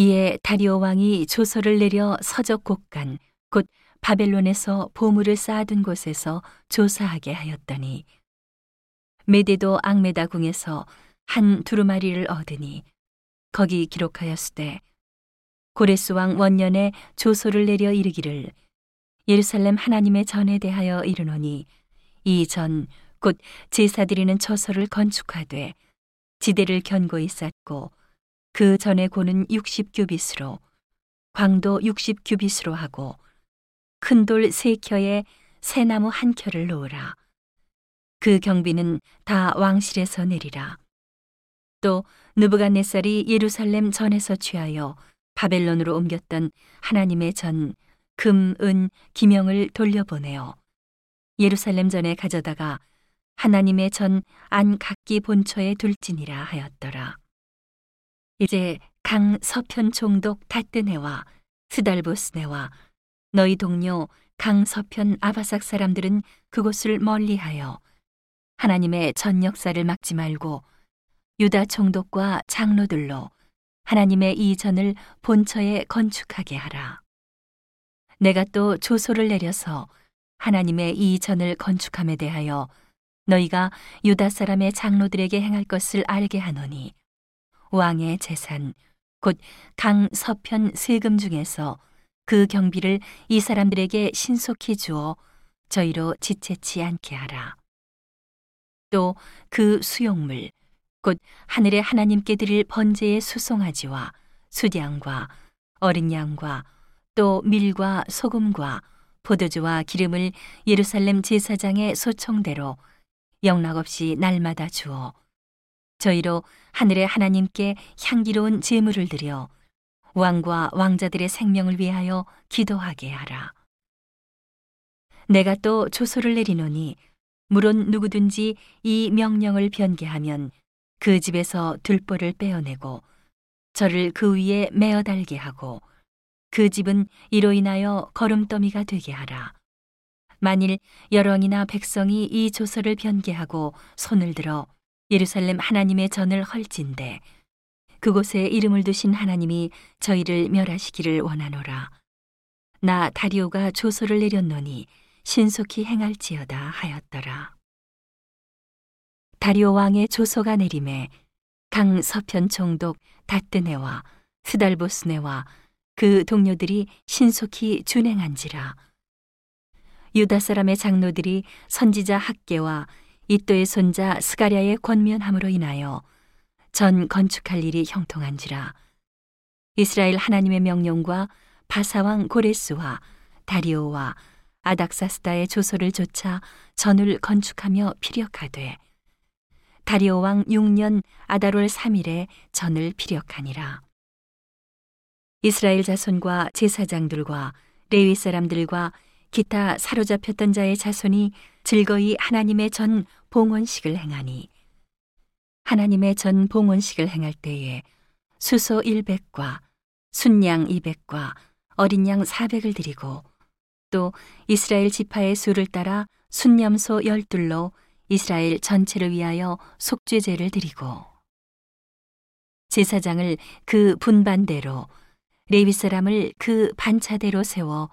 이에 다리오 왕이 조서를 내려 서적 곡간 곧 바벨론에서 보물을 쌓아둔 곳에서 조사하게 하였더니 메데도 앙메다 궁에서 한 두루마리를 얻으니 거기 기록하였으되 고레스 왕 원년에 조소를 내려 이르기를 예루살렘 하나님의 전에 대하여 이르노니 이 전 곧 제사 드리는 처소를 건축하되 지대를 견고히 쌓고 그 전에 고는 60규빗으로 광도 60규빗으로 하고 큰 돌 세 켜에 새 나무 한 켜를 놓으라 그 경비는 다 왕실에서 내리라 또 느부갓네살이 예루살렘 전에서 취하여 바벨론으로 옮겼던 하나님의 전 금, 은, 기명을 돌려보내어 예루살렘 전에 가져다가 하나님의 전 안 각기 본처에 둘지니라 하였더라. 이제 강 서편 총독 다뜨네와 스달보스네와 너희 동료 강 서편 아바삭 사람들은 그곳을 멀리하여 하나님의 전 역사를 막지 말고 유다 총독과 장로들로 하나님의 이 전을 본처에 건축하게 하라. 내가 또 조소를 내려서 하나님의 이 전을 건축함에 대하여 너희가 유다 사람의 장로들에게 행할 것을 알게 하노니 왕의 재산 곧 강 서편 세금 중에서 그 경비를 이 사람들에게 신속히 주어 저희로 지체치 않게 하라. 또 그 수용물 곧 하늘의 하나님께 드릴 번제의 수송아지와 수량과 어린 양과 또 밀과 소금과 포도주와 기름을 예루살렘 제사장의 소청대로 영락없이 날마다 주어 저희로 하늘의 하나님께 향기로운 제물을 드려 왕과 왕자들의 생명을 위하여 기도하게 하라. 내가 또 조소를 내리노니 물론 누구든지 이 명령을 변개하면 그 집에서 들보를 빼어내고 저를 그 위에 메어 달게 하고 그 집은 이로 인하여 걸음더미가 되게 하라. 만일 여왕이나 백성이 이 조서를 변개하고 손을 들어 예루살렘 하나님의 전을 헐진대 그곳에 이름을 두신 하나님이 저희를 멸하시기를 원하노라. 나 다리오가 조서를 내렸노니 신속히 행할지어다 하였더라. 다리오 왕의 조서가 내림에 강 서편 총독 다뜨네와 스달보스네와 그 동료들이 신속히 준행한지라. 유다 사람의 장로들이 선지자 학계와 이또의 손자 스가랴의 권면함으로 인하여 전 건축할 일이 형통한지라. 이스라엘 하나님의 명령과 바사왕 고레스와 다리오와 아닥사스다의 조소를 조차 전을 건축하며 피력하되 다리오 왕 6년 아다롤 3일에 전을 피력하니라. 이스라엘 자손과 제사장들과 레위 사람들과 기타 사로잡혔던 자의 자손이 즐거이 하나님의 전 봉헌식을 행하니 하나님의 전 봉헌식을 행할 때에 수소 100과 순양 200과 어린 양 400을 드리고 또 이스라엘 지파의 수를 따라 순념소 열둘로 이스라엘 전체를 위하여 속죄제를 드리고 제사장을 그 분반대로 레위 사람을 그 반차대로 세워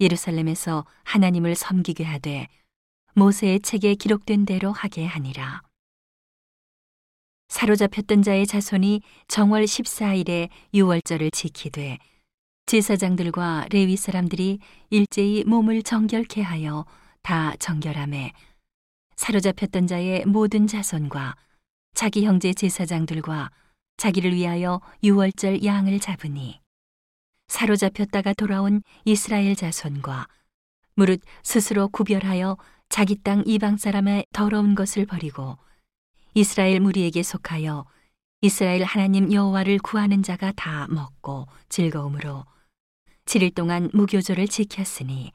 예루살렘에서 하나님을 섬기게 하되 모세의 책에 기록된 대로 하게 하니라. 사로잡혔던 자의 자손이 정월 14일에 유월절을 지키되 제사장들과 레위 사람들이 일제히 몸을 정결케 하여 다 정결함에 사로잡혔던 자의 모든 자손과 자기 형제 제사장들과 자기를 위하여 유월절 양을 잡으니 사로잡혔다가 돌아온 이스라엘 자손과 무릇 스스로 구별하여 자기 땅 이방 사람의 더러운 것을 버리고 이스라엘 무리에게 속하여 이스라엘 하나님 여호와를 구하는 자가 다 먹고 즐거움으로 7일 동안 무교조를 지켰으니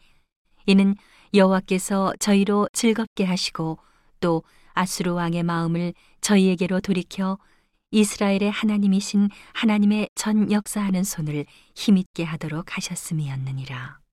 이는 여호와께서 저희로 즐겁게 하시고 또 아수르 왕의 마음을 저희에게로 돌이켜 이스라엘의 하나님이신 하나님의 전 역사하는 손을 힘있게 하도록 하셨음이었느니라.